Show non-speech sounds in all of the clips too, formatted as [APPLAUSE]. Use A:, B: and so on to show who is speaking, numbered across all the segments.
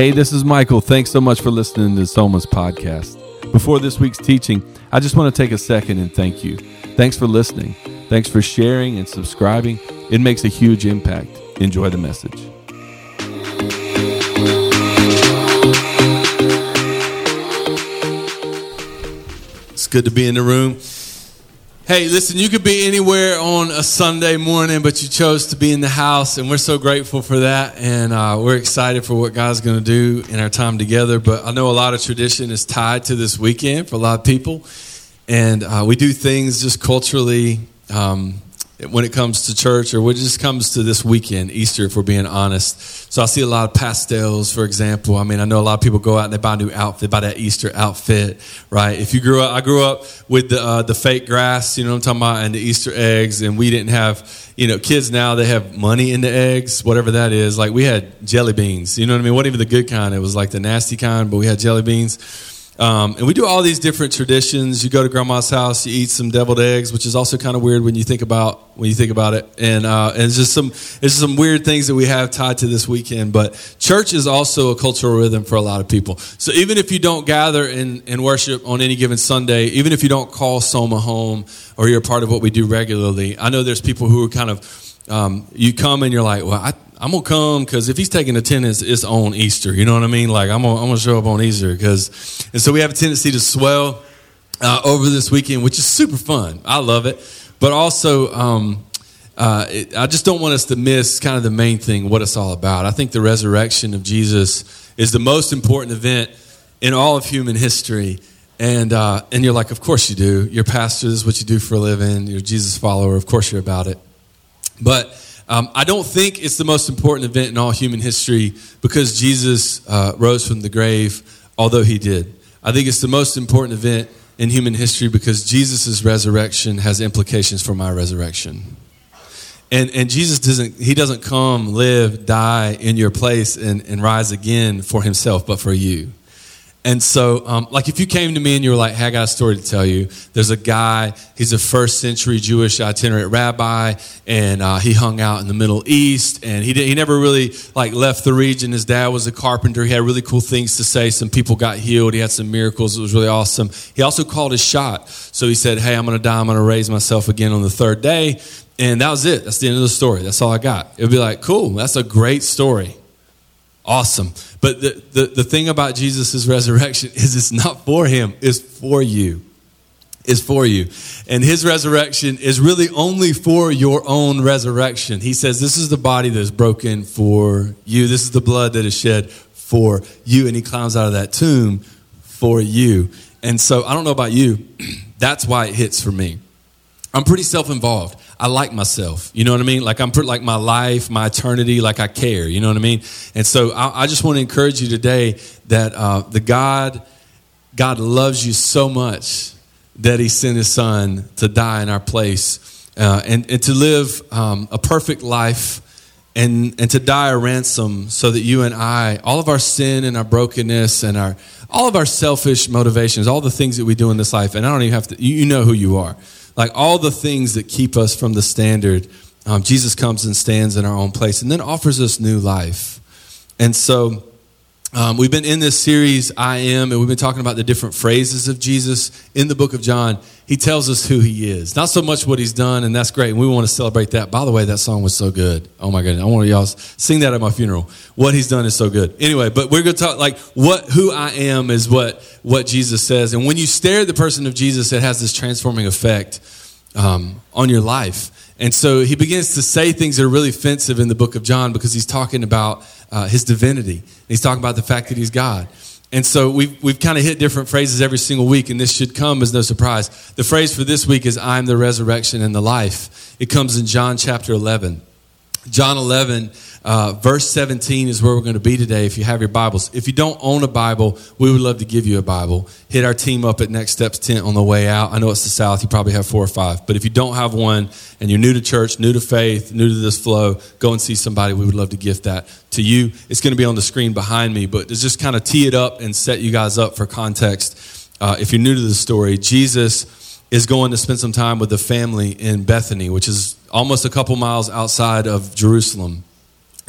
A: Hey, this is Michael. Thanks so much for listening to Soma's podcast. Before this week's teaching, I just want to take a second and thank you. Thanks for listening. Thanks for sharing and subscribing. It makes a huge impact. Enjoy the message. It's good to be in the room. Hey, listen, you could be anywhere on a Sunday morning, but you chose to be in the house, and we're so grateful for that. And uh, we're excited for what God's going to do in our time together. But I know a lot of tradition is tied to this weekend for a lot of people. And uh, we do things just culturally um, when it comes to church or when it just comes to this weekend, Easter, if we're being honest. So I see a lot of pastels, for example. I mean, I know a lot of people go out and they buy a new outfit, buy that Easter outfit, right? If you grew up, I grew up with the, uh, the fake grass, you know what I'm talking about, and the Easter eggs, and we didn't have, you know, kids now, they have money in the eggs, whatever that is. Like we had jelly beans, you know what I mean? What even the good kind, it was like the nasty kind, but we had jelly beans. Um, and we do all these different traditions. You go to grandma's house, you eat some deviled eggs, which is also kind of weird when you think about when you think about it. And, uh, and it's just some it's some weird things that we have tied to this weekend. But church is also a cultural rhythm for a lot of people. So even if you don't gather and, and worship on any given Sunday, even if you don't call Soma home or you're a part of what we do regularly, I know there's people who are kind of um, you come and you're like, well, I, I'm gonna come because if he's taking attendance, it's on Easter. You know what I mean? Like I'm gonna, I'm gonna show up on Easter because, and so we have a tendency to swell uh, over this weekend, which is super fun. I love it, but also. Um, uh, it, I just don't want us to miss kind of the main thing, what it's all about. I think the resurrection of Jesus is the most important event in all of human history. And, uh, and you're like, of course you do. You're pastor, this is what you do for a living. You're a Jesus follower. Of course you're about it. But um, I don't think it's the most important event in all human history because Jesus uh, rose from the grave, although he did. I think it's the most important event in human history because Jesus' resurrection has implications for my resurrection. And, and Jesus doesn't, he doesn't come, live, die in your place and, and rise again for himself, but for you. And so, um, like, if you came to me and you were like, hey, I got a story to tell you. There's a guy, he's a first century Jewish itinerant rabbi, and uh, he hung out in the Middle East, and he, did, he never really, like, left the region. His dad was a carpenter. He had really cool things to say. Some people got healed. He had some miracles. It was really awesome. He also called his shot. So he said, hey, I'm going to die. I'm going to raise myself again on the third day. And that was it. That's the end of the story. That's all I got. It would be like, cool, that's a great story. Awesome. But the, the, the thing about Jesus' resurrection [LAUGHS] is it's not for him, it's for you. Is for you. And his resurrection is really only for your own resurrection. He says, This is the body that is broken for you. This is the blood that is shed for you. And he climbs out of that tomb for you. And so I don't know about you, [CLEARS THROAT] that's why it hits for me. I'm pretty self involved. I like myself. You know what I mean? Like I'm like my life, my eternity, like I care. You know what I mean? And so I, I just want to encourage you today that uh, the God, God loves you so much that He sent His Son to die in our place uh, and, and to live um, a perfect life and, and to die a ransom so that you and I, all of our sin and our brokenness and our all of our selfish motivations, all the things that we do in this life, and I don't even have to, you, you know who you are like all the things that keep us from the standard, um, Jesus comes and stands in our own place and then offers us new life. And so um, we've been in this series, I am, and we've been talking about the different phrases of Jesus in the book of John. He tells us who he is, not so much what he's done, and that's great. And we want to celebrate that. By the way, that song was so good. Oh my goodness, I want y'all sing that at my funeral. What he's done is so good. Anyway, but we're going to talk like what who I am is what what Jesus says, and when you stare at the person of Jesus, it has this transforming effect um, on your life. And so he begins to say things that are really offensive in the book of John because he's talking about uh, his divinity. He's talking about the fact that he's God. And so we've, we've kind of hit different phrases every single week, and this should come as no surprise. The phrase for this week is, I'm the resurrection and the life. It comes in John chapter 11. John 11 uh, verse 17 is where we're going to be today if you have your Bibles. If you don't own a Bible, we would love to give you a Bible. Hit our team up at Next Steps Tent on the way out. I know it's the South, you probably have four or five. But if you don't have one and you're new to church, new to faith, new to this flow, go and see somebody. We would love to gift that to you. It's going to be on the screen behind me, but to just kind of tee it up and set you guys up for context. Uh, if you're new to the story, Jesus is going to spend some time with the family in Bethany, which is almost a couple miles outside of Jerusalem.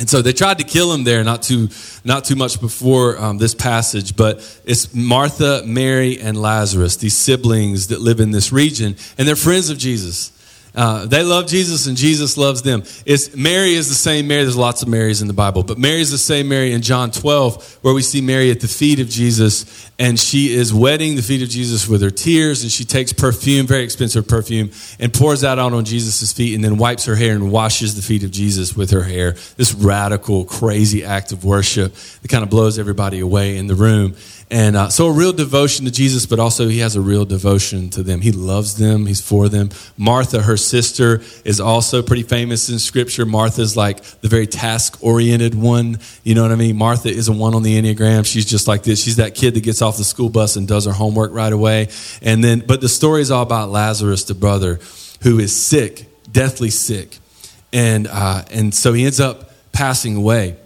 A: And so they tried to kill him there, not too, not too much before um, this passage, but it's Martha, Mary, and Lazarus, these siblings that live in this region, and they're friends of Jesus. Uh, they love Jesus and Jesus loves them. It's, Mary is the same Mary. There's lots of Marys in the Bible, but Mary is the same Mary in John 12, where we see Mary at the feet of Jesus, and she is wetting the feet of Jesus with her tears, and she takes perfume, very expensive perfume, and pours that out on Jesus' feet, and then wipes her hair and washes the feet of Jesus with her hair. This radical, crazy act of worship that kind of blows everybody away in the room. And uh, so, a real devotion to Jesus, but also he has a real devotion to them. He loves them, he's for them. Martha, her sister, is also pretty famous in Scripture. Martha's like the very task oriented one. You know what I mean? Martha is a one on the Enneagram. She's just like this. She's that kid that gets off the school bus and does her homework right away. And then, but the story is all about Lazarus, the brother, who is sick, deathly sick. And, uh, and so he ends up passing away.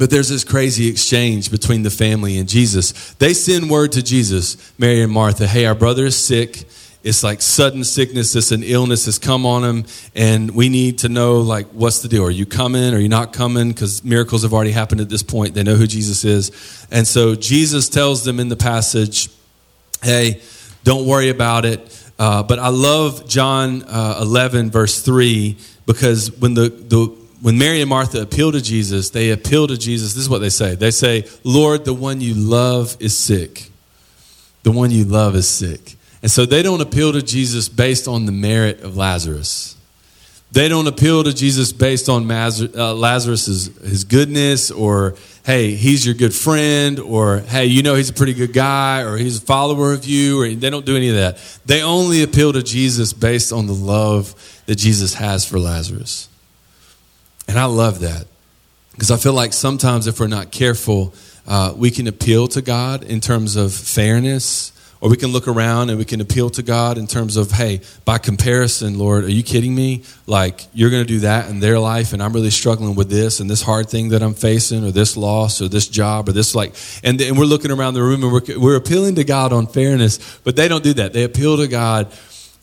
A: But there's this crazy exchange between the family and Jesus. They send word to Jesus, Mary and Martha, hey, our brother is sick. It's like sudden sickness, it's an illness has come on him, and we need to know, like, what's the deal? Are you coming? Are you not coming? Because miracles have already happened at this point. They know who Jesus is. And so Jesus tells them in the passage, hey, don't worry about it. Uh, but I love John uh, 11, verse 3, because when the, the when Mary and Martha appeal to Jesus, they appeal to Jesus. This is what they say. They say, Lord, the one you love is sick. The one you love is sick. And so they don't appeal to Jesus based on the merit of Lazarus. They don't appeal to Jesus based on uh, Lazarus' his goodness or, hey, he's your good friend or, hey, you know he's a pretty good guy or he's a follower of you or they don't do any of that. They only appeal to Jesus based on the love that Jesus has for Lazarus. And I love that because I feel like sometimes if we're not careful, uh, we can appeal to God in terms of fairness, or we can look around and we can appeal to God in terms of, hey, by comparison, Lord, are you kidding me? Like, you're going to do that in their life, and I'm really struggling with this and this hard thing that I'm facing, or this loss, or this job, or this, like, and, and we're looking around the room and we're, we're appealing to God on fairness, but they don't do that. They appeal to God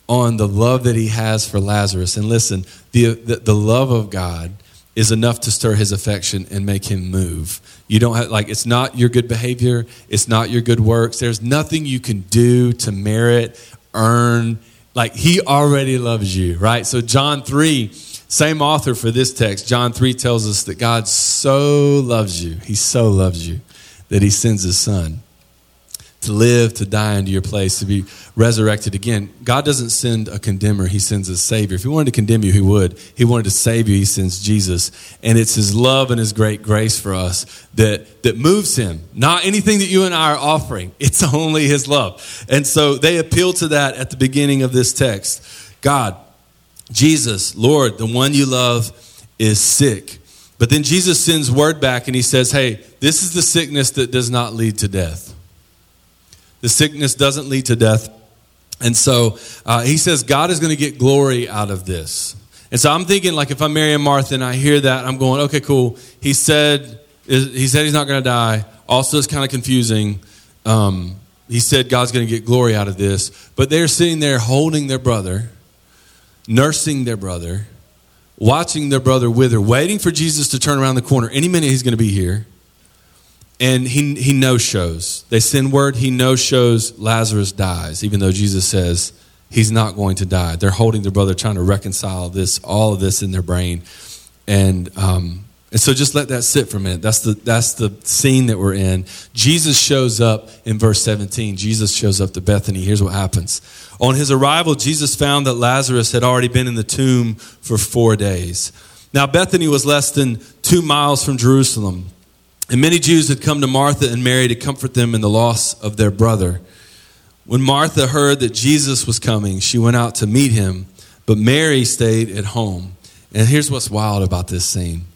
A: on the love that He has for Lazarus. And listen, the, the, the love of God is enough to stir his affection and make him move. You don't have, like, it's not your good behavior, it's not your good works. There's nothing you can do to merit, earn. Like, he already loves you, right? So, John 3, same author for this text, John 3 tells us that God so loves you, he so loves you, that he sends his son to live, to die into your place, to be resurrected again. God doesn't send a condemner, He sends a Savior. If He wanted to condemn you, He would. He wanted to save you, He sends Jesus. And it's His love and His great grace for us that, that moves Him. Not anything that you and I are offering, it's [LAUGHS] only His love. And so they appeal to that at the beginning of this text God, Jesus, Lord, the one you love is sick. But then Jesus sends word back and He says, Hey, this is the sickness that does not lead to death. The sickness doesn't lead to death. And so uh, he says God is going to get glory out of this. And so I'm thinking, like, if I'm Mary and Martha and I hear that, I'm going, okay, cool. He said, he said he's not going to die. Also, it's kind of confusing. Um, he said God's going to get glory out of this. But they're sitting there holding their brother, nursing their brother, watching their brother wither, waiting for Jesus to turn around the corner. Any minute he's going to be here and he, he no shows. They send word, he no shows, Lazarus dies, even though Jesus says he's not going to die. They're holding their brother, trying to reconcile this, all of this in their brain. And, um, and so just let that sit for a minute. That's the, that's the scene that we're in. Jesus shows up in verse 17. Jesus shows up to Bethany. Here's what happens. On his arrival, Jesus found that Lazarus had already been in the tomb for four days. Now, Bethany was less than two miles from Jerusalem and many Jews had come to Martha and Mary to comfort them in the loss of their brother. When Martha heard that Jesus was coming, she went out to meet him, but Mary stayed at home. And here's what's wild about this scene.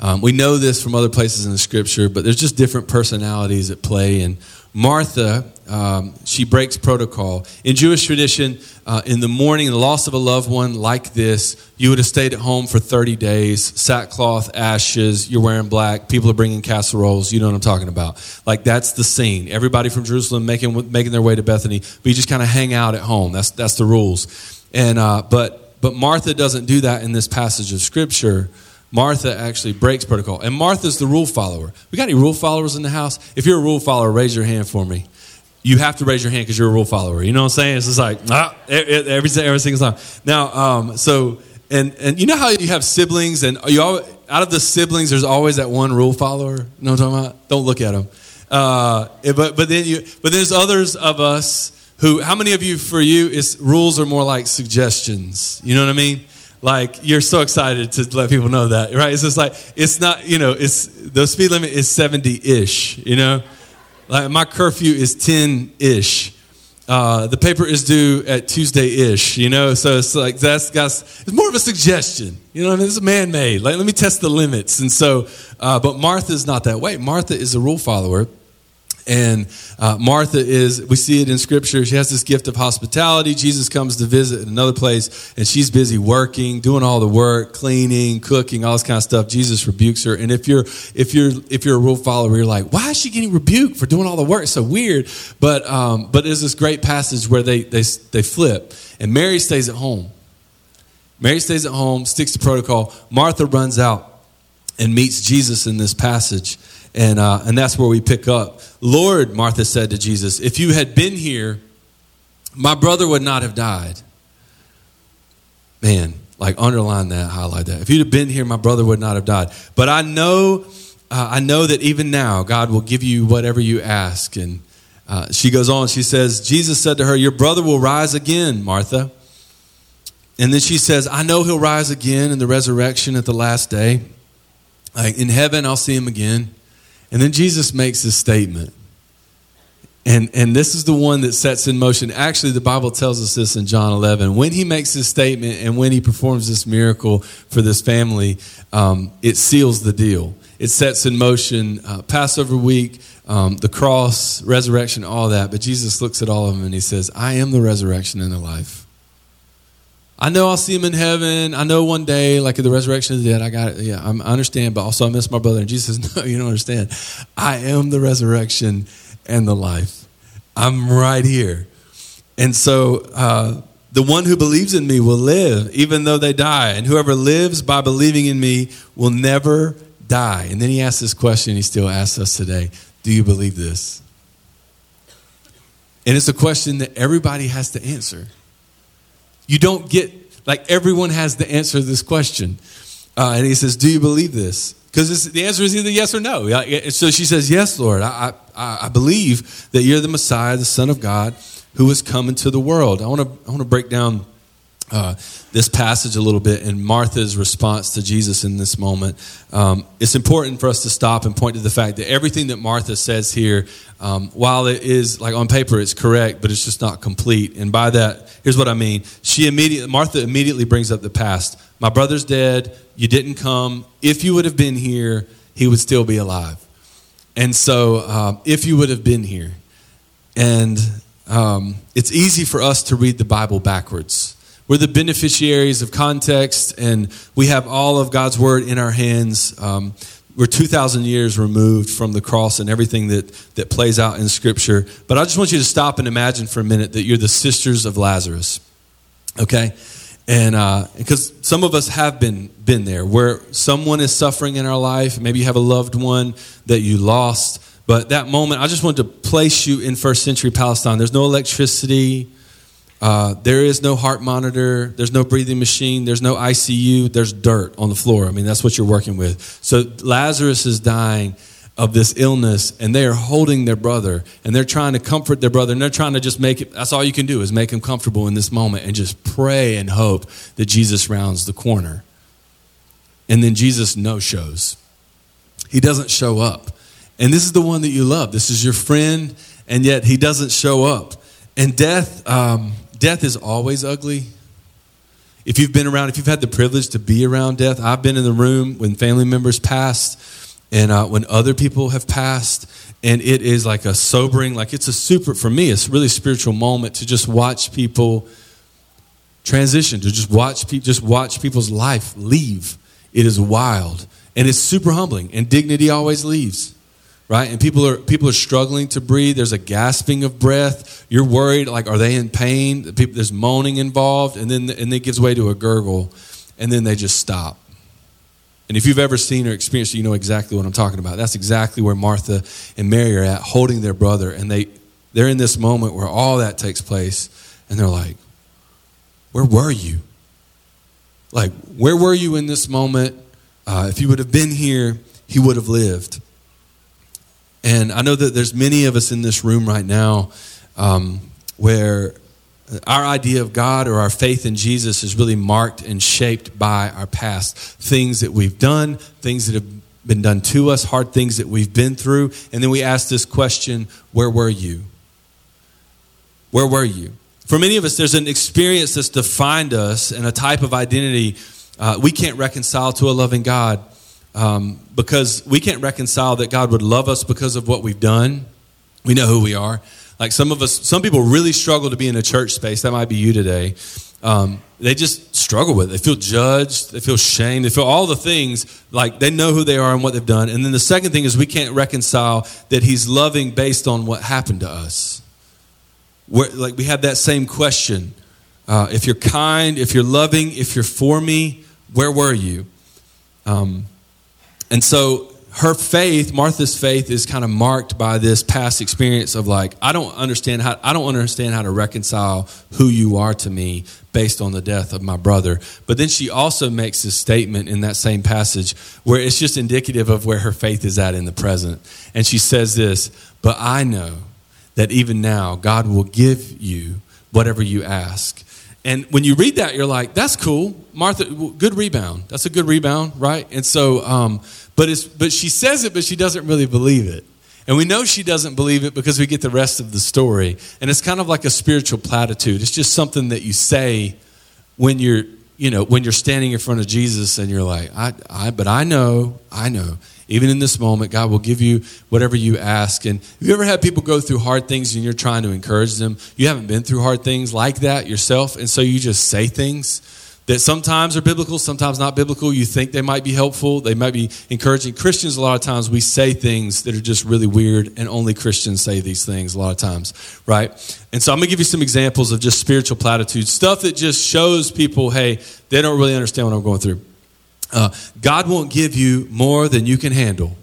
A: Um, we know this from other places in the scripture, but there's just different personalities at play. And Martha, um, she breaks protocol. In Jewish tradition, uh, in the mourning, the loss of a loved one like this, you would have stayed at home for 30 days, sackcloth, ashes, you're wearing black, people are bringing casseroles, you know what I'm talking about. Like that's the scene. Everybody from Jerusalem making, making their way to Bethany, but you just kind of hang out at home. That's, that's the rules. And, uh, but, but Martha doesn't do that in this passage of scripture. Martha actually breaks protocol. And Martha's the rule follower. We got any rule followers in the house? If you're a rule follower, raise your hand for me. You have to raise your hand because you're a rule follower. You know what I'm saying? It's just like, ah, every, every single time. Now, um, so, and, and you know how you have siblings and you all, out of the siblings, there's always that one rule follower. You know what I'm talking about? Don't look at them. Uh, but, but then you, but there's others of us who, how many of you, for you, is rules are more like suggestions? You know what I mean? Like you're so excited to let people know that right? It's just like it's not you know it's the speed limit is 70-ish you know? Like my curfew is 10-ish uh, the paper is due at tuesday-ish you know? So it's like that's got it's more of a suggestion. You know I mean? it's man-made. Like let me test the limits. And so uh, but Martha's not that way. Martha is a rule follower and uh, Martha is, we see it in scripture, she has this gift of hospitality. Jesus comes to visit in another place, and she's busy working, doing all the work, cleaning, cooking, all this kind of stuff. Jesus rebukes her. And if you're, if you're, if you're a rule follower, you're like, why is she getting rebuked for doing all the work? It's so weird. But, um, but there's this great passage where they, they, they flip, and Mary stays at home. Mary stays at home, sticks to protocol. Martha runs out and meets Jesus in this passage. And, uh, and that's where we pick up. Lord, Martha said to Jesus, if you had been here, my brother would not have died. Man, like underline that, highlight that. If you'd have been here, my brother would not have died. But I know, uh, I know that even now, God will give you whatever you ask. And uh, she goes on, she says, Jesus said to her, Your brother will rise again, Martha. And then she says, I know he'll rise again in the resurrection at the last day. Like in heaven, I'll see him again. And then Jesus makes this statement. And, and this is the one that sets in motion. Actually, the Bible tells us this in John 11. When he makes this statement and when he performs this miracle for this family, um, it seals the deal. It sets in motion uh, Passover week, um, the cross, resurrection, all that. But Jesus looks at all of them and he says, I am the resurrection and the life. I know I'll see him in heaven. I know one day, like the resurrection of the dead, I got it. Yeah, I'm, i understand, but also I miss my brother. And Jesus says, [LAUGHS] No, you don't understand. I am the resurrection and the life. I'm right here. And so uh, the one who believes in me will live even though they die. And whoever lives by believing in me will never die. And then he asks this question he still asks us today Do you believe this? And it's a question that everybody has to answer. You don't get, like, everyone has the answer to this question. Uh, and he says, Do you believe this? Because the answer is either yes or no. So she says, Yes, Lord, I, I, I believe that you're the Messiah, the Son of God, who has come into the world. I want to, I want to break down uh, this passage a little bit and Martha's response to Jesus in this moment. Um, it's important for us to stop and point to the fact that everything that Martha says here, um, while it is like on paper, it's correct, but it's just not complete. And by that, here's what I mean. She immediately, Martha immediately brings up the past. My brother's dead. You didn't come. If you would have been here, he would still be alive. And so, um, if you would have been here, and um, it's easy for us to read the Bible backwards we're the beneficiaries of context, and we have all of God's word in our hands. Um, we're 2,000 years removed from the cross and everything that, that plays out in Scripture. But I just want you to stop and imagine for a minute that you're the sisters of Lazarus. Okay? And because uh, some of us have been, been there, where someone is suffering in our life. Maybe you have a loved one that you lost. But that moment, I just want to place you in first century Palestine. There's no electricity, uh, there is no heart monitor. There's no breathing machine. There's no ICU. There's dirt on the floor. I mean, that's what you're working with. So Lazarus is dying of this illness, and they are holding their brother, and they're trying to comfort their brother, and they're trying to just make it. That's all you can do is make him comfortable in this moment, and just pray and hope that Jesus rounds the corner. And then Jesus no shows. He doesn't show up. And this is the one that you love. This is your friend, and yet he doesn't show up. And death, um, death is always ugly. If you've been around, if you've had the privilege to be around death, I've been in the room when family members passed and uh, when other people have passed, and it is like a sobering, like it's a super, for me, it's really spiritual moment to just watch people transition, to just watch, people, just watch people's life leave. It is wild. And it's super humbling, and dignity always leaves right? And people are people are struggling to breathe. There's a gasping of breath. You're worried, like, are they in pain? People, there's moaning involved, and then and it gives way to a gurgle, and then they just stop. And if you've ever seen or experienced you know exactly what I'm talking about. That's exactly where Martha and Mary are at, holding their brother. And they, they're in this moment where all that takes place. And they're like, Where were you? Like, where were you in this moment? Uh, if you would have been here, he would have lived. And I know that there's many of us in this room right now um, where our idea of God or our faith in Jesus is really marked and shaped by our past. Things that we've done, things that have been done to us, hard things that we've been through. And then we ask this question Where were you? Where were you? For many of us, there's an experience that's defined us and a type of identity uh, we can't reconcile to a loving God um, because we can't reconcile that God would love us because of what we've done. We know who we are. Like some of us, some people really struggle to be in a church space. That might be you today. Um, they just struggle with it. They feel judged. They feel shame. They feel all the things like they know who they are and what they've done. And then the second thing is we can't reconcile that He's loving based on what happened to us. Where, like we have that same question: uh, If you're kind, if you're loving, if you're for me, where were you? Um, and so her faith, Martha's faith, is kind of marked by this past experience of like, I don't understand how I don't understand how to reconcile who you are to me based on the death of my brother. But then she also makes this statement in that same passage where it's just indicative of where her faith is at in the present. And she says this, but I know that even now God will give you whatever you ask. And when you read that, you're like, that's cool. Martha, good rebound. That's a good rebound, right? And so, um, but, it's, but she says it, but she doesn't really believe it. And we know she doesn't believe it because we get the rest of the story. And it's kind of like a spiritual platitude. It's just something that you say when you're, you know, when you're standing in front of Jesus and you're like, I, I, but I know, I know even in this moment, God will give you whatever you ask. And have you ever had people go through hard things and you're trying to encourage them? You haven't been through hard things like that yourself, and so you just say things that sometimes are biblical, sometimes not biblical. You think they might be helpful, they might be encouraging. Christians, a lot of times, we say things that are just really weird, and only Christians say these things a lot of times, right? And so I'm gonna give you some examples of just spiritual platitudes, stuff that just shows people, hey, they don't really understand what I'm going through. Uh, God won't give you more than you can handle.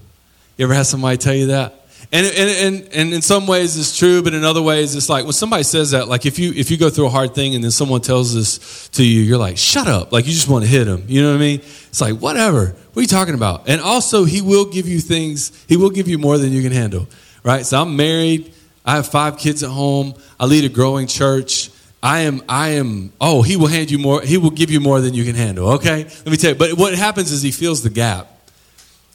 A: You ever had somebody tell you that? And, and, and, and in some ways it's true, but in other ways it's like when somebody says that, like if you, if you go through a hard thing and then someone tells this to you, you're like, shut up. Like you just want to hit them. You know what I mean? It's like, whatever. What are you talking about? And also, he will give you things, he will give you more than you can handle, right? So I'm married. I have five kids at home. I lead a growing church. I am, I am, oh, he will hand you more, he will give you more than you can handle, okay? Let me tell you. But what happens is he fills the gap.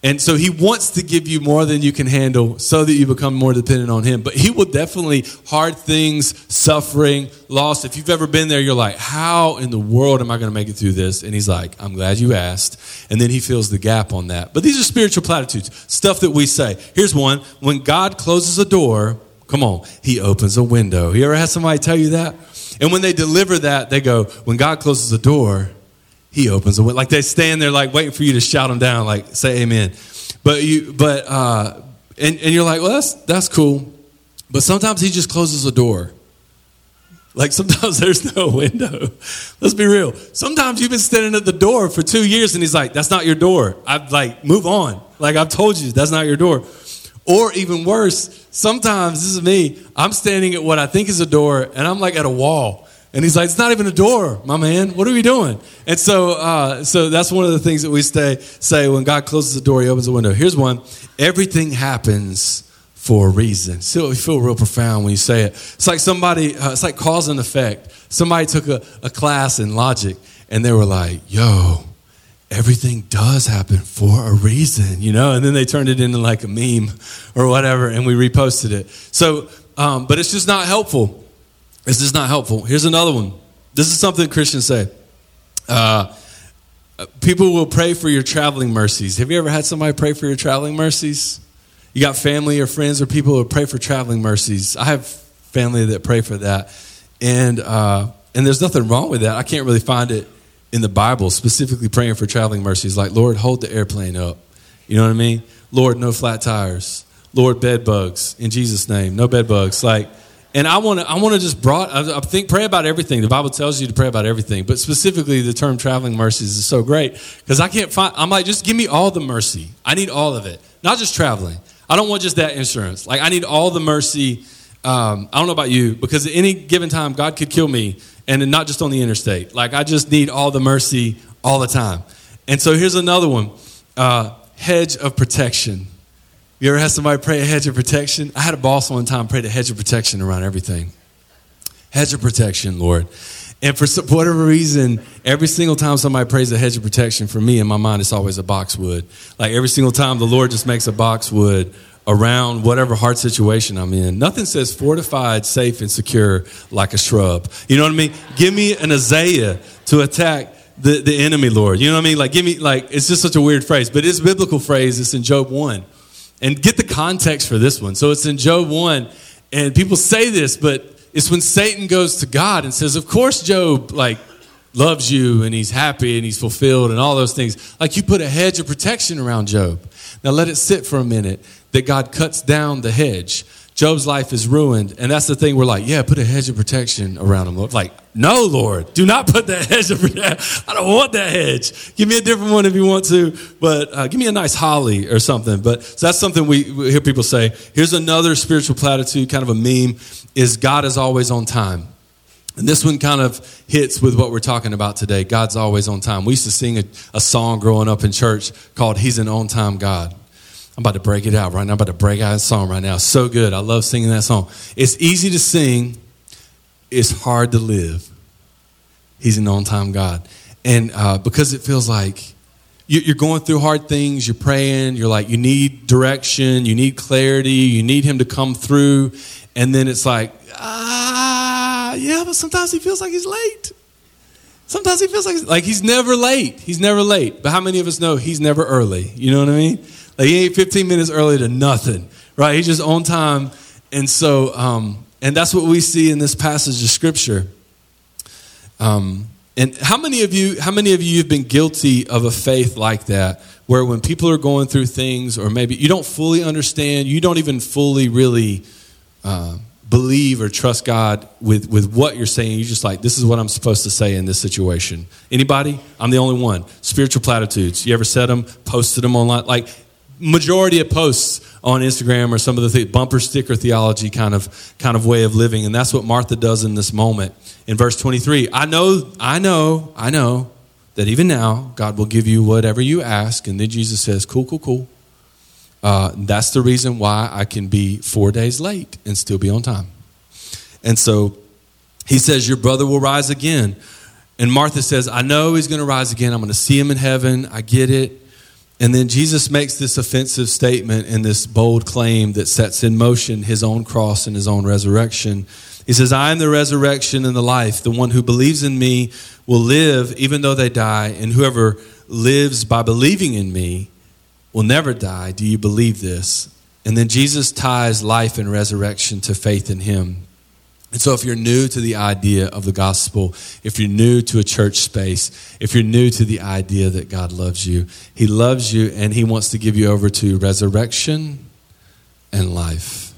A: And so he wants to give you more than you can handle so that you become more dependent on him. But he will definitely, hard things, suffering, loss. If you've ever been there, you're like, how in the world am I going to make it through this? And he's like, I'm glad you asked. And then he fills the gap on that. But these are spiritual platitudes, stuff that we say. Here's one when God closes a door, come on, he opens a window. You ever had somebody tell you that? And when they deliver that, they go, when God closes the door, he opens the window. Like they stand there like waiting for you to shout them down, like say amen. But you but uh and, and you're like, well that's that's cool. But sometimes he just closes the door. Like [LAUGHS] sometimes there's no window. Let's be real. Sometimes you've been standing at the door for two years and he's like, that's not your door. I've like, move on. Like I've told you, that's not your door. Or even worse, sometimes this is me. I'm standing at what I think is a door, and I'm like at a wall. And he's like, "It's not even a door, my man. What are we doing?" And so, uh, so that's one of the things that we stay, say when God closes the door, He opens the window. Here's one: everything happens for a reason. So you feel real profound when you say it. It's like somebody. Uh, it's like cause and effect. Somebody took a, a class in logic, and they were like, "Yo, everything does happen for a reason, you know? And then they turned it into like a meme or whatever, and we reposted it. So, um, but it's just not helpful. It's just not helpful. Here's another one. This is something Christians say. Uh, people will pray for your traveling mercies. Have you ever had somebody pray for your traveling mercies? You got family or friends or people who pray for traveling mercies. I have family that pray for that. And, uh, and there's nothing wrong with that. I can't really find it in the Bible, specifically praying for traveling mercies, like, Lord, hold the airplane up. You know what I mean? Lord, no flat tires. Lord, bed bugs. In Jesus' name, no bed bugs. Like, And I want to, I want to just broad, I think, pray about everything. The Bible tells you to pray about everything, but specifically the term traveling mercies is so great because I can't find, I'm like, just give me all the mercy. I need all of it, not just traveling. I don't want just that insurance. Like, I need all the mercy. Um, I don't know about you, because at any given time, God could kill me, and not just on the interstate. Like, I just need all the mercy all the time. And so here's another one uh, hedge of protection. You ever had somebody pray a hedge of protection? I had a boss one time pray a hedge of protection around everything. Hedge of protection, Lord. And for whatever reason, every single time somebody prays a hedge of protection, for me in my mind, it's always a boxwood. Like every single time, the Lord just makes a boxwood around whatever hard situation I'm in. Nothing says fortified, safe, and secure like a shrub. You know what I mean? Give me an Isaiah to attack the, the enemy, Lord. You know what I mean? Like, give me, like, it's just such a weird phrase, but it's biblical phrase. It's in Job 1. And get the context for this one. So it's in Job 1, and people say this, but it's when Satan goes to God and says, Of course, Job, like, loves you and he's happy and he's fulfilled and all those things. Like, you put a hedge of protection around Job. Now, let it sit for a minute that God cuts down the hedge. Job's life is ruined. And that's the thing we're like, yeah, put a hedge of protection around him. Like, no, Lord, do not put that [LAUGHS] hedge of protection. I don't want that hedge. Give me a different one if you want to, but uh, give me a nice holly or something. But so that's something we, we hear people say. Here's another spiritual platitude, kind of a meme, is God is always on time. And this one kind of hits with what we're talking about today. God's always on time. We used to sing a, a song growing up in church called He's an On Time God. I'm about to break it out right now. I'm about to break out a song right now. So good. I love singing that song. It's easy to sing, it's hard to live. He's an on time God. And uh, because it feels like you're going through hard things, you're praying, you're like, you need direction, you need clarity, you need Him to come through. And then it's like, ah, yeah, but sometimes He feels like He's late. Sometimes He feels like, like He's never late. He's never late. But how many of us know He's never early? You know what I mean? Like he ain't 15 minutes early to nothing, right? He's just on time. And so, um, and that's what we see in this passage of scripture. Um, and how many of you, how many of you have been guilty of a faith like that, where when people are going through things, or maybe you don't fully understand, you don't even fully really uh, believe or trust God with, with what you're saying. You're just like, this is what I'm supposed to say in this situation. Anybody? I'm the only one. Spiritual platitudes. You ever said them, posted them online? Like, majority of posts on Instagram or some of the th- bumper sticker theology kind of kind of way of living, and that's what Martha does in this moment. In verse 23, I know, I know, I know that even now God will give you whatever you ask, and then Jesus says, "Cool, cool, cool." Uh, that's the reason why I can be four days late and still be on time. And so he says, Your brother will rise again. And Martha says, I know he's going to rise again. I'm going to see him in heaven. I get it. And then Jesus makes this offensive statement and this bold claim that sets in motion his own cross and his own resurrection. He says, I am the resurrection and the life. The one who believes in me will live even though they die, and whoever lives by believing in me will never die. Do you believe this? And then Jesus ties life and resurrection to faith in him. And so, if you're new to the idea of the gospel, if you're new to a church space, if you're new to the idea that God loves you, He loves you and He wants to give you over to resurrection and life.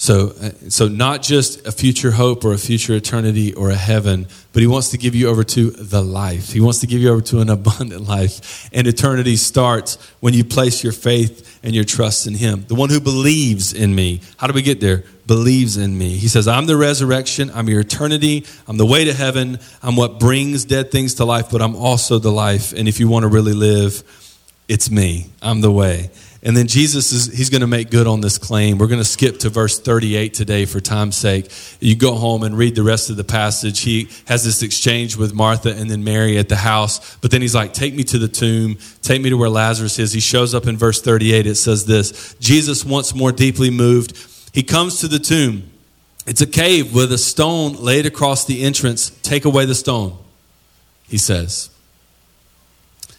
A: So, uh, so not just a future hope or a future eternity or a heaven, but he wants to give you over to the life. He wants to give you over to an [LAUGHS] abundant life. And eternity starts when you place your faith and your trust in him. The one who believes in me. How do we get there? Believes in me. He says, I'm the resurrection. I'm your eternity. I'm the way to heaven. I'm what brings dead things to life, but I'm also the life. And if you want to really live, it's me. I'm the way. And then Jesus is he's going to make good on this claim. We're going to skip to verse 38 today for time's sake. You go home and read the rest of the passage. He has this exchange with Martha and then Mary at the house. But then he's like, "Take me to the tomb. Take me to where Lazarus is." He shows up in verse 38. It says this. Jesus once more deeply moved, he comes to the tomb. It's a cave with a stone laid across the entrance. Take away the stone. He says.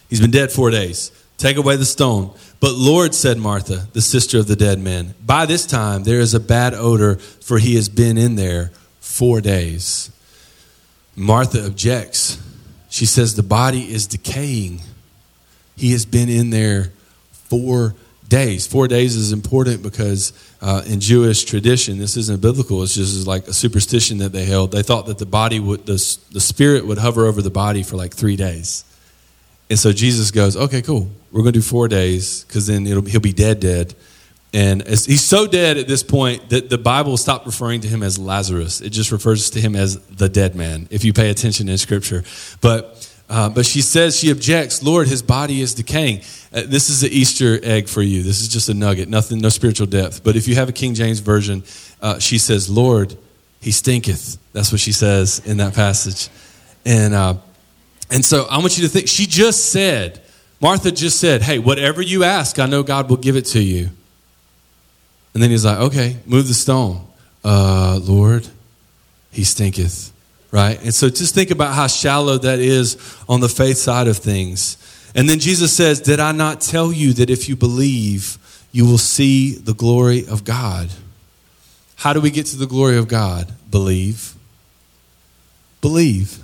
A: He's been dead 4 days. Take away the stone. But Lord, said Martha, the sister of the dead man, by this time there is a bad odor, for he has been in there four days. Martha objects. She says, The body is decaying. He has been in there four days. Four days is important because uh, in Jewish tradition, this isn't biblical. It's just like a superstition that they held. They thought that the body would, the, the spirit would hover over the body for like three days. And so Jesus goes, okay, cool. We're going to do four days because then he'll be dead, dead. And he's so dead at this point that the Bible stopped referring to him as Lazarus. It just refers to him as the dead man, if you pay attention in Scripture. But, uh, but she says, she objects, Lord, his body is decaying. Uh, this is an Easter egg for you. This is just a nugget, nothing, no spiritual depth. But if you have a King James version, uh, she says, Lord, he stinketh. That's what she says in that passage. And, uh, and so I want you to think, she just said, Martha just said, hey, whatever you ask, I know God will give it to you. And then he's like, okay, move the stone. Uh, Lord, he stinketh. Right? And so just think about how shallow that is on the faith side of things. And then Jesus says, Did I not tell you that if you believe, you will see the glory of God? How do we get to the glory of God? Believe. Believe.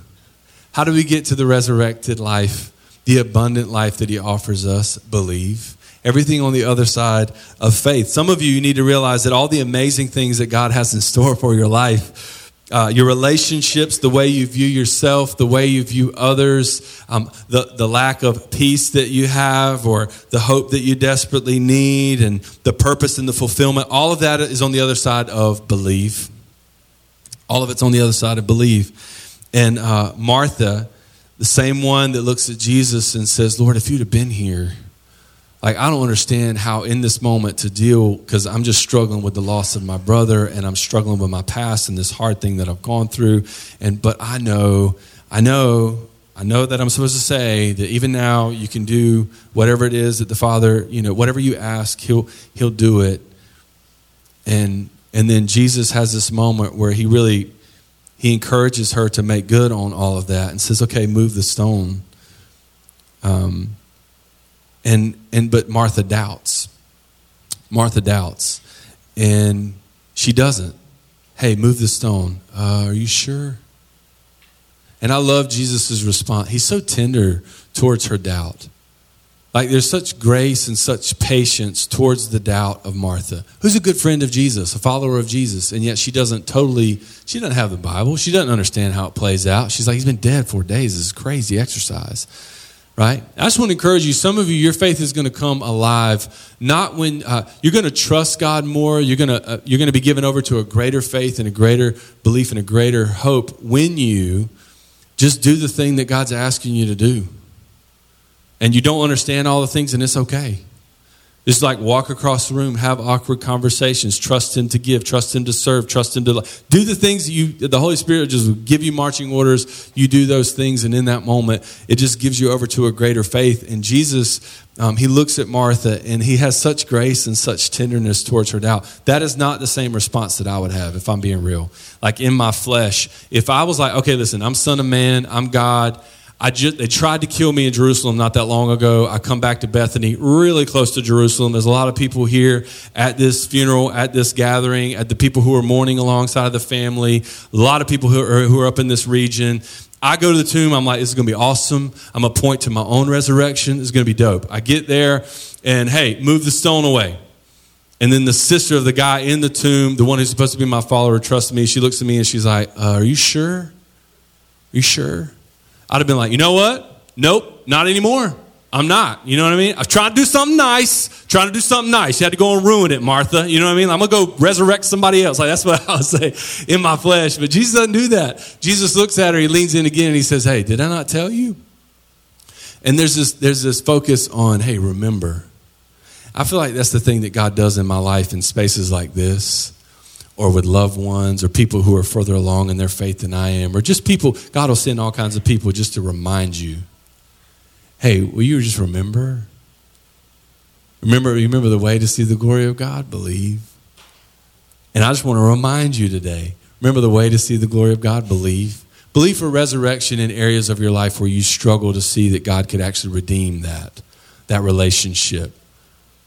A: How do we get to the resurrected life, the abundant life that He offers us? Believe everything on the other side of faith. Some of you, you need to realize that all the amazing things that God has in store for your life. Uh, your relationships, the way you view yourself, the way you view others, um, the, the lack of peace that you have, or the hope that you desperately need, and the purpose and the fulfillment, all of that is on the other side of belief. All of it's on the other side of belief. And uh, Martha, the same one that looks at Jesus and says, Lord, if you'd have been here, like i don't understand how in this moment to deal because i'm just struggling with the loss of my brother and i'm struggling with my past and this hard thing that i've gone through. And but i know i know i know that i'm supposed to say that even now you can do whatever it is that the father you know whatever you ask he'll he'll do it. And and then jesus has this moment where he really he encourages her to make good on all of that and says okay move the stone. Um, and and but Martha doubts. Martha doubts, and she doesn't. Hey, move the stone. Uh, are you sure? And I love Jesus' response. He's so tender towards her doubt. Like there's such grace and such patience towards the doubt of Martha, who's a good friend of Jesus, a follower of Jesus, and yet she doesn't totally, she doesn't have the Bible. She doesn't understand how it plays out. She's like, he's been dead four days. This is crazy exercise right? I just want to encourage you. Some of you, your faith is going to come alive, not when uh, you're going to trust God more. You're going to uh, you're going to be given over to a greater faith and a greater belief and a greater hope when you just do the thing that God's asking you to do. And you don't understand all the things, and it's okay. Just like walk across the room, have awkward conversations, trust Him to give, trust Him to serve, trust Him to do the things you, the Holy Spirit just give you marching orders. You do those things, and in that moment, it just gives you over to a greater faith. And Jesus, um, He looks at Martha and He has such grace and such tenderness towards her doubt. That is not the same response that I would have if I'm being real. Like in my flesh, if I was like, okay, listen, I'm Son of Man, I'm God. I just, they tried to kill me in Jerusalem not that long ago. I come back to Bethany, really close to Jerusalem. There's a lot of people here at this funeral, at this gathering, at the people who are mourning alongside of the family. A lot of people who are, who are up in this region. I go to the tomb. I'm like, this is going to be awesome. I'm going to point to my own resurrection. It's going to be dope. I get there and hey, move the stone away. And then the sister of the guy in the tomb, the one who's supposed to be my follower, trusts me. She looks at me and she's like, uh, Are you sure? Are you sure? I'd have been like, you know what? Nope, not anymore. I'm not. You know what I mean? I was trying to do something nice, trying to do something nice. You had to go and ruin it, Martha. You know what I mean? I'm to go resurrect somebody else. Like, that's what [LAUGHS] I would say in my flesh. But Jesus doesn't do that. Jesus looks at her, he leans in again, and he says, Hey, did I not tell you? And there's this, there's this focus on, hey, remember. I feel like that's the thing that God does in my life in spaces like this or with loved ones or people who are further along in their faith than I am, or just people, God will send all kinds of people just to remind you hey, will you just remember? Remember, remember the way to see the glory of God? Believe. And I just want to remind you today remember the way to see the glory of God? Believe. Believe for resurrection in areas of your life where you struggle to see that God could actually redeem that, that relationship.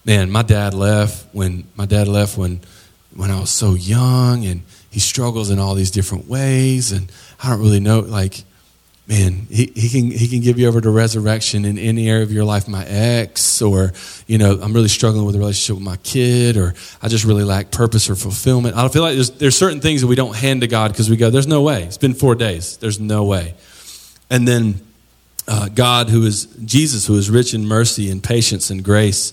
A: Man, my dad left when my dad left when when I was so young and he struggles in all these different ways and I don't really know like man, he, he can he can give you over to resurrection in any area of your life. My ex, or you know, I'm really struggling with a relationship with my kid, or I just really lack purpose or fulfillment. I don't feel like there's there's certain things that we don't hand to God because we go, there's no way. It's been four days. There's no way. And then uh, God, who is Jesus, who is rich in mercy and patience and grace,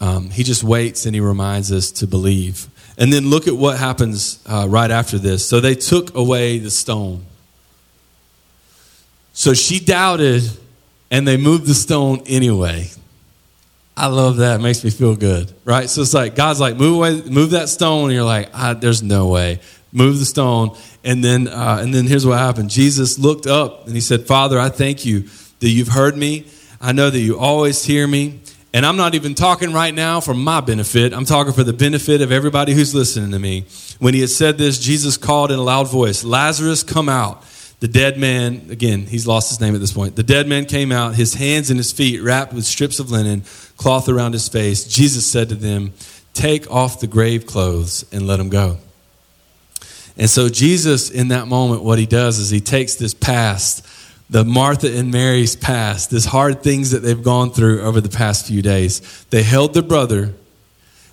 A: um, he just waits and he reminds us to believe. And then look at what happens uh, right after this. So they took away the stone. So she doubted, and they moved the stone anyway. I love that. It makes me feel good, right? So it's like God's like, move away, move that stone, and you're like, ah, there's no way. Move the stone, and then uh, and then here's what happened. Jesus looked up and he said, Father, I thank you that you've heard me. I know that you always hear me. And I'm not even talking right now for my benefit. I'm talking for the benefit of everybody who's listening to me. When he had said this, Jesus called in a loud voice, Lazarus, come out. The dead man, again, he's lost his name at this point. The dead man came out, his hands and his feet wrapped with strips of linen, cloth around his face. Jesus said to them, Take off the grave clothes and let him go. And so, Jesus, in that moment, what he does is he takes this past, the Martha and Mary's past, this hard things that they've gone through over the past few days. They held their brother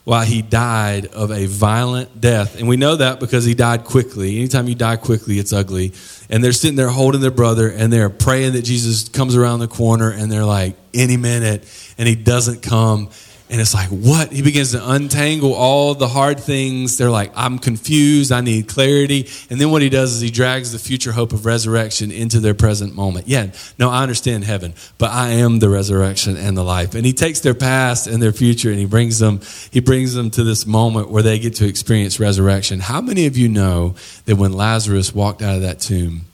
A: while he died of a violent death. And we know that because he died quickly. Anytime you die quickly, it's ugly. And they're sitting there holding their brother and they're praying that Jesus comes around the corner and they're like, any minute, and he doesn't come. And it's like, what? He begins to untangle all the hard things. They're like, I'm confused. I need clarity. And then what he does is he drags the future hope of resurrection into their present moment. Yeah, no, I understand heaven, but I am the resurrection and the life. And he takes their past and their future and he brings them, he brings them to this moment where they get to experience resurrection. How many of you know that when Lazarus walked out of that tomb,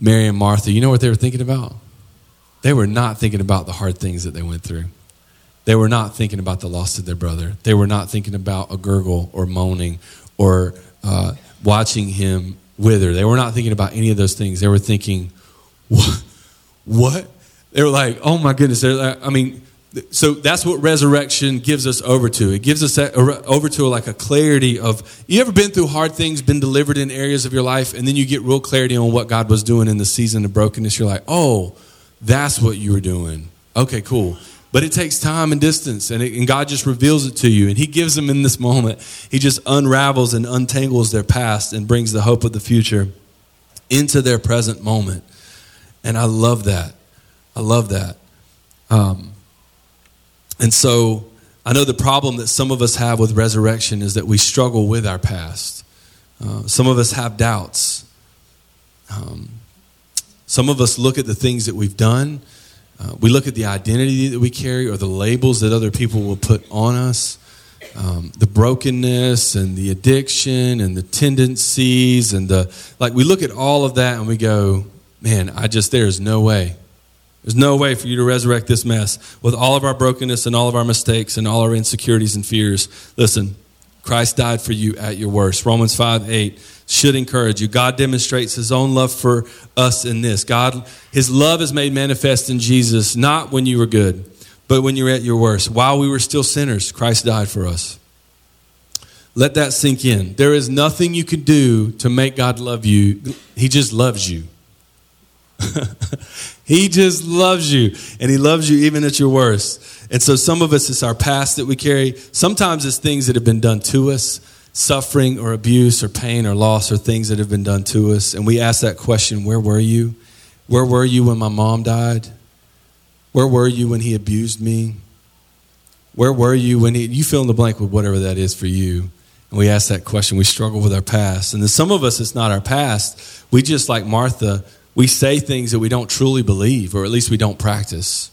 A: Mary and Martha, you know what they were thinking about? They were not thinking about the hard things that they went through. They were not thinking about the loss of their brother. They were not thinking about a gurgle or moaning or uh, watching him wither. They were not thinking about any of those things. They were thinking, what? What? They were like, oh my goodness. Like, I mean, so that's what resurrection gives us over to. It gives us over to like a clarity of you ever been through hard things, been delivered in areas of your life, and then you get real clarity on what God was doing in the season of brokenness. You're like, oh, that's what you were doing. Okay, cool. But it takes time and distance, and, it, and God just reveals it to you. And He gives them in this moment. He just unravels and untangles their past and brings the hope of the future into their present moment. And I love that. I love that. Um, and so I know the problem that some of us have with resurrection is that we struggle with our past. Uh, some of us have doubts. Um, some of us look at the things that we've done uh, we look at the identity that we carry or the labels that other people will put on us, um, the brokenness and the addiction and the tendencies and the like. We look at all of that and we go, man, I just, there's no way. There's no way for you to resurrect this mess with all of our brokenness and all of our mistakes and all our insecurities and fears. Listen, Christ died for you at your worst. Romans 5 8 should encourage you. God demonstrates his own love for us in this. God, his love is made manifest in Jesus, not when you were good, but when you were at your worst. While we were still sinners, Christ died for us. Let that sink in. There is nothing you can do to make God love you. He just loves you. [LAUGHS] he just loves you, and He loves you even at your worst. And so, some of us, it's our past that we carry. Sometimes it's things that have been done to us suffering or abuse or pain or loss or things that have been done to us. And we ask that question Where were you? Where were you when my mom died? Where were you when he abused me? Where were you when he, you fill in the blank with whatever that is for you? And we ask that question. We struggle with our past. And then some of us, it's not our past. We just, like Martha, we say things that we don't truly believe, or at least we don't practice.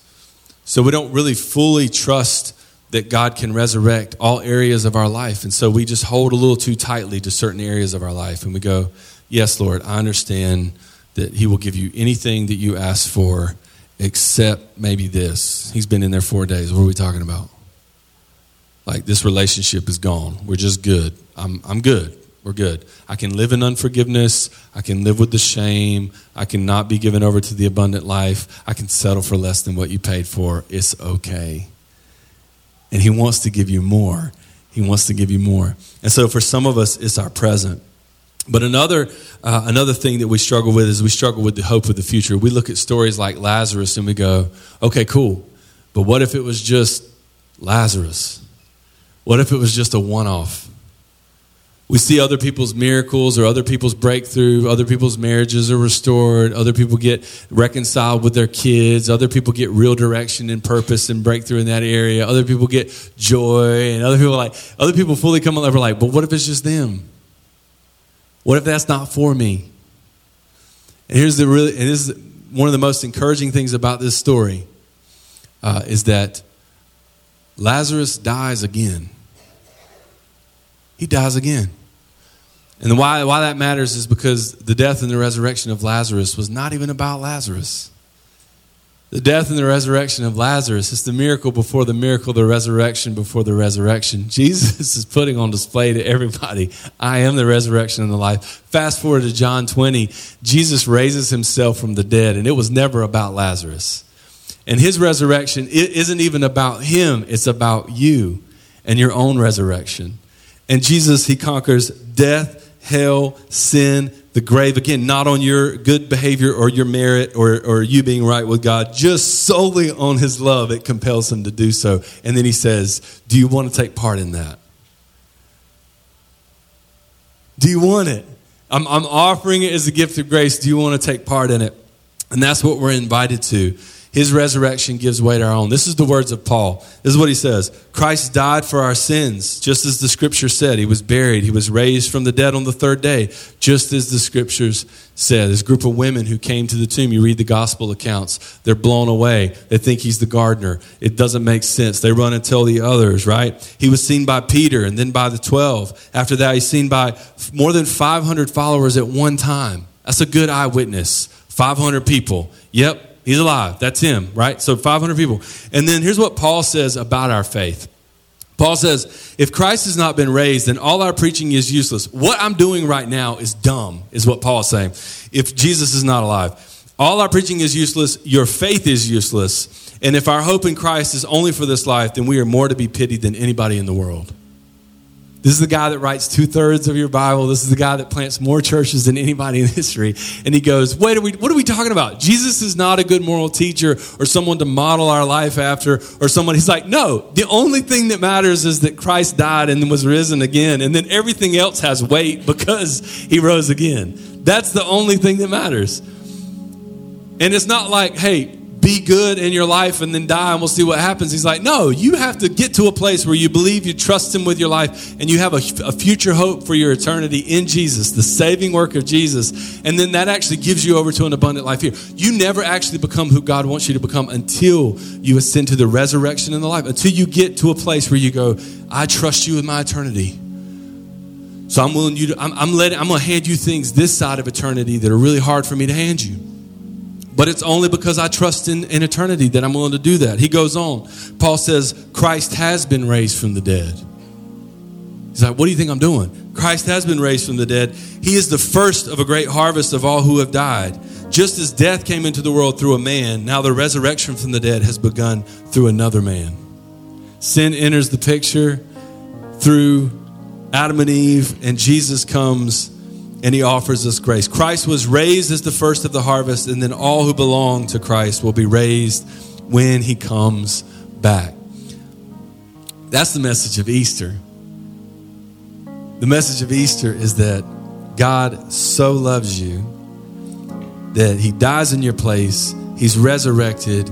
A: So we don't really fully trust that God can resurrect all areas of our life. And so we just hold a little too tightly to certain areas of our life. And we go, Yes, Lord, I understand that He will give you anything that you ask for except maybe this. He's been in there four days. What are we talking about? Like, this relationship is gone. We're just good. I'm, I'm good. We're good. I can live in unforgiveness. I can live with the shame. I can not be given over to the abundant life. I can settle for less than what you paid for. It's okay. And He wants to give you more. He wants to give you more. And so for some of us, it's our present. But another, uh, another thing that we struggle with is we struggle with the hope of the future. We look at stories like Lazarus and we go, okay, cool. But what if it was just Lazarus? What if it was just a one off? We see other people's miracles or other people's breakthrough, other people's marriages are restored, other people get reconciled with their kids, other people get real direction and purpose and breakthrough in that area, other people get joy, and other people like other people fully come alive are like, but what if it's just them? What if that's not for me? And here's the really, and this is one of the most encouraging things about this story uh, is that Lazarus dies again he dies again. And why, why that matters is because the death and the resurrection of Lazarus was not even about Lazarus. The death and the resurrection of Lazarus is the miracle before the miracle, the resurrection before the resurrection. [LAUGHS] Jesus is putting on display to everybody I am the resurrection and the life. Fast forward to John 20, Jesus raises himself from the dead, and it was never about Lazarus. And his resurrection it isn't even about him, it's about you and your own resurrection. And Jesus, he conquers death, hell, sin, the grave. Again, not on your good behavior or your merit or, or you being right with God, just solely on his love. It compels him to do so. And then he says, Do you want to take part in that? Do you want it? I'm, I'm offering it as a gift of grace. Do you want to take part in it? And that's what we're invited to. His resurrection gives way to our own. This is the words of Paul. This is what he says Christ died for our sins, just as the scripture said. He was buried. He was raised from the dead on the third day, just as the scriptures said. This group of women who came to the tomb, you read the gospel accounts, they're blown away. They think he's the gardener. It doesn't make sense. They run and tell the others, right? He was seen by Peter and then by the 12. After that, he's seen by more than 500 followers at one time. That's a good eyewitness. 500 people. Yep, He's alive. That's him, right? So 500 people. And then here's what Paul says about our faith. Paul says, if Christ has not been raised, then all our preaching is useless. What I'm doing right now is dumb, is what Paul is saying. If Jesus is not alive, all our preaching is useless. Your faith is useless. And if our hope in Christ is only for this life, then we are more to be pitied than anybody in the world. This is the guy that writes two thirds of your Bible. This is the guy that plants more churches than anybody in history. And he goes, Wait, are we, what are we talking about? Jesus is not a good moral teacher or someone to model our life after or someone. He's like, No, the only thing that matters is that Christ died and was risen again. And then everything else has weight because he rose again. That's the only thing that matters. And it's not like, hey, be good in your life and then die and we'll see what happens. He's like, no, you have to get to a place where you believe, you trust Him with your life, and you have a, a, future hope for your eternity in Jesus, the saving work of Jesus. And then that actually gives you over to an abundant life here. You never actually become who God wants you to become until you ascend to the resurrection in the life, until you get to a place where you go, I trust you with my eternity. So I'm willing you to, I'm, I'm letting, I'm going to hand you things this side of eternity that are really hard for me to hand you. But it's only because I trust in, in eternity that I'm willing to do that. He goes on. Paul says, Christ has been raised from the dead. He's like, What do you think I'm doing? Christ has been raised from the dead. He is the first of a great harvest of all who have died. Just as death came into the world through a man, now the resurrection from the dead has begun through another man. Sin enters the picture through Adam and Eve, and Jesus comes and he offers us grace. Christ was raised as the first of the harvest, and then all who belong to Christ will be raised when he comes back. That's the message of Easter. The message of Easter is that God so loves you that he dies in your place, he's resurrected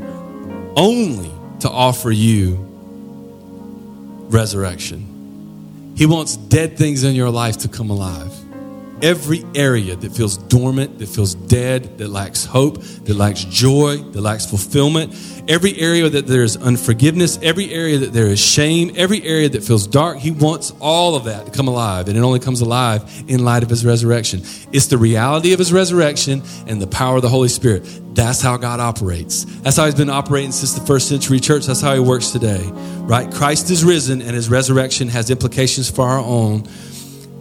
A: only to offer you resurrection. He wants dead things in your life to come alive every area that feels dormant, that feels dead, that lacks hope, that lacks joy, that lacks fulfillment, every area that there is unforgiveness, every area that there is shame, every area that feels dark, He wants all of that to come alive. And it only comes alive in light of His resurrection. It's the reality of His resurrection and the power of the Holy Spirit. That's how God operates. That's how He's been operating since the first century church. That's how He works today, right? Christ is risen and His resurrection has implications for our own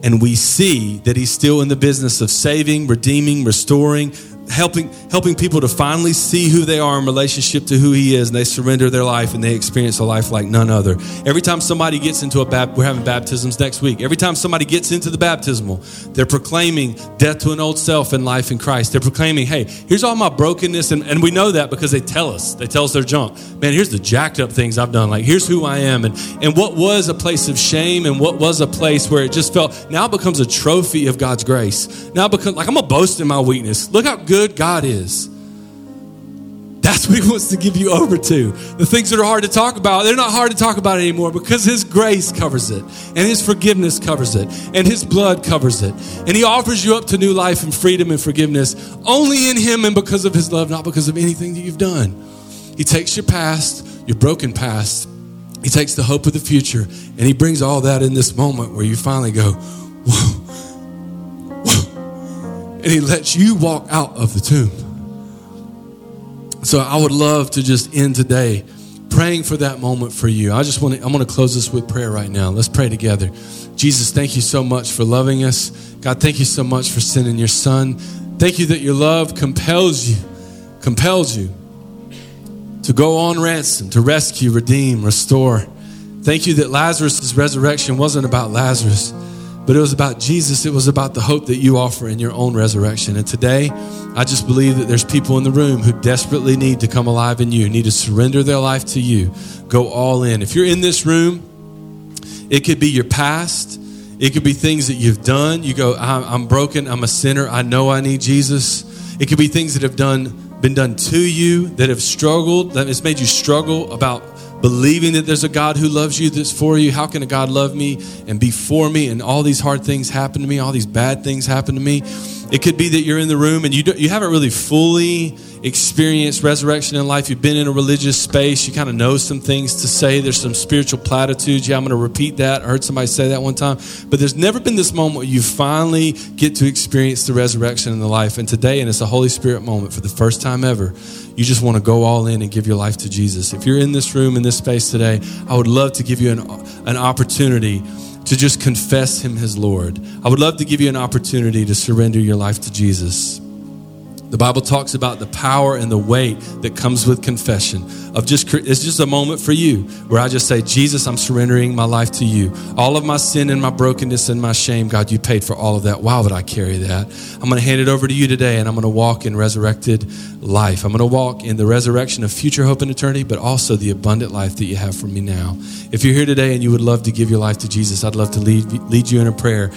A: and we see that he's still in the business of saving, redeeming, restoring, helping helping people to finally see who they are in relationship to who he is and they surrender their life and they experience a life like none other. Every time somebody gets into a bap- we're having baptisms next week. Every time somebody gets into the baptismal they're proclaiming death to an old self and life in christ. They're proclaiming hey here's all my brokenness and, and we know that because they tell us. They tell us their junk. Man here's the jacked up things i've done. Like here's who i am. And and what was a place of shame and what was a place where it just felt now becomes a trophy of god's grace. Now becomes like i'm gonna boast in my weakness. Look how good good God is. That's what He wants to give you over to. The things that are hard to talk about, they're not hard to talk about anymore because His grace covers it, and His forgiveness covers it, and His blood covers it. And He offers you up to new life and freedom and forgiveness only in Him and because of His love, not because of anything that you've done. He takes your past, your broken past, He takes the hope of the future, and He brings all that in this moment where you finally go, Whoa and he lets you walk out of the tomb. So I would love to just end today praying for that moment for you. I just want to, I'm going to close this with prayer right now. Let's pray together. Jesus, thank you so much for loving us. God, thank you so much for sending your son. Thank you that your love compels you, compels you to go on ransom, to rescue, redeem, restore. Thank you that Lazarus' resurrection wasn't about Lazarus but it was about Jesus. It was about the hope that you offer in your own resurrection. And today, I just believe that there's people in the room who desperately need to come alive in you, need to surrender their life to you. Go all in. If you're in this room, it could be your past, it could be things that you've done. You go, I'm broken, I'm a sinner, I know I need Jesus. It could be things that have done been done to you that have struggled, that has made you struggle about believing that there's a God who loves you that's for you. How can a God love me and be for me and all these hard things happen to me, all these bad things happen to me? It could be that you're in the room and you, you haven't really fully experienced resurrection in life. You've been in a religious space. You kind of know some things to say. There's some spiritual platitudes. Yeah, I'm going to repeat that. I heard somebody say that one time. But there's never been this moment where you finally get to experience the resurrection in the life. And today, and it's a Holy Spirit moment for the first time ever, you just want to go all in and give your life to Jesus. If you're in this room, in this space today, I would love to give you an, an opportunity to just confess him as Lord. I would love to give you an opportunity to surrender your life to Jesus. The Bible talks about the power and the weight that comes with confession. Of just it's just a moment for you where I just say, Jesus, I'm surrendering my life to you. All of my sin and my brokenness and my shame, God, you paid for all of that. Why would I carry that? I'm going to hand it over to you today, and I'm going to walk in resurrected life. I'm going to walk in the resurrection of future hope and eternity, but also the abundant life that you have for me now. If you're here today and you would love to give your life to Jesus, I'd love to lead lead you in a prayer.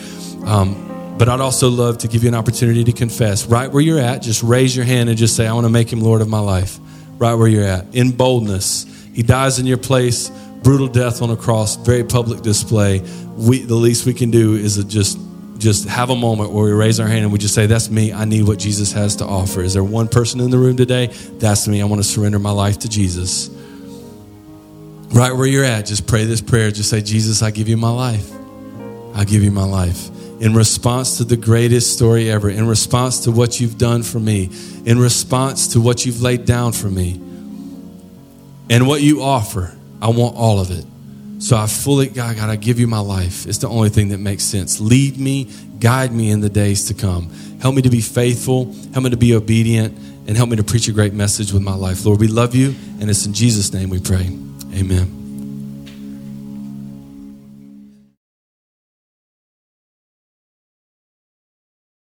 A: Um, but I'd also love to give you an opportunity to confess right where you're at. Just raise your hand and just say, I want to make him Lord of my life. Right where you're at. In boldness. He dies in your place, brutal death on a cross, very public display. We, the least we can do is just just have a moment where we raise our hand and we just say, That's me. I need what Jesus has to offer. Is there one person in the room today? That's me. I want to surrender my life to Jesus. Right where you're at, just pray this prayer. Just say, Jesus, I give you my life. I give you my life in response to the greatest story ever, in response to what you've done for me, in response to what you've laid down for me, and what you offer. I want all of it. So I fully, God, God, I give you my life. It's the only thing that makes sense. Lead me, guide me in the days to come. Help me to be faithful, help me to be obedient, and help me to preach a great message with my life. Lord, we love you, and it's in Jesus' name we pray. Amen.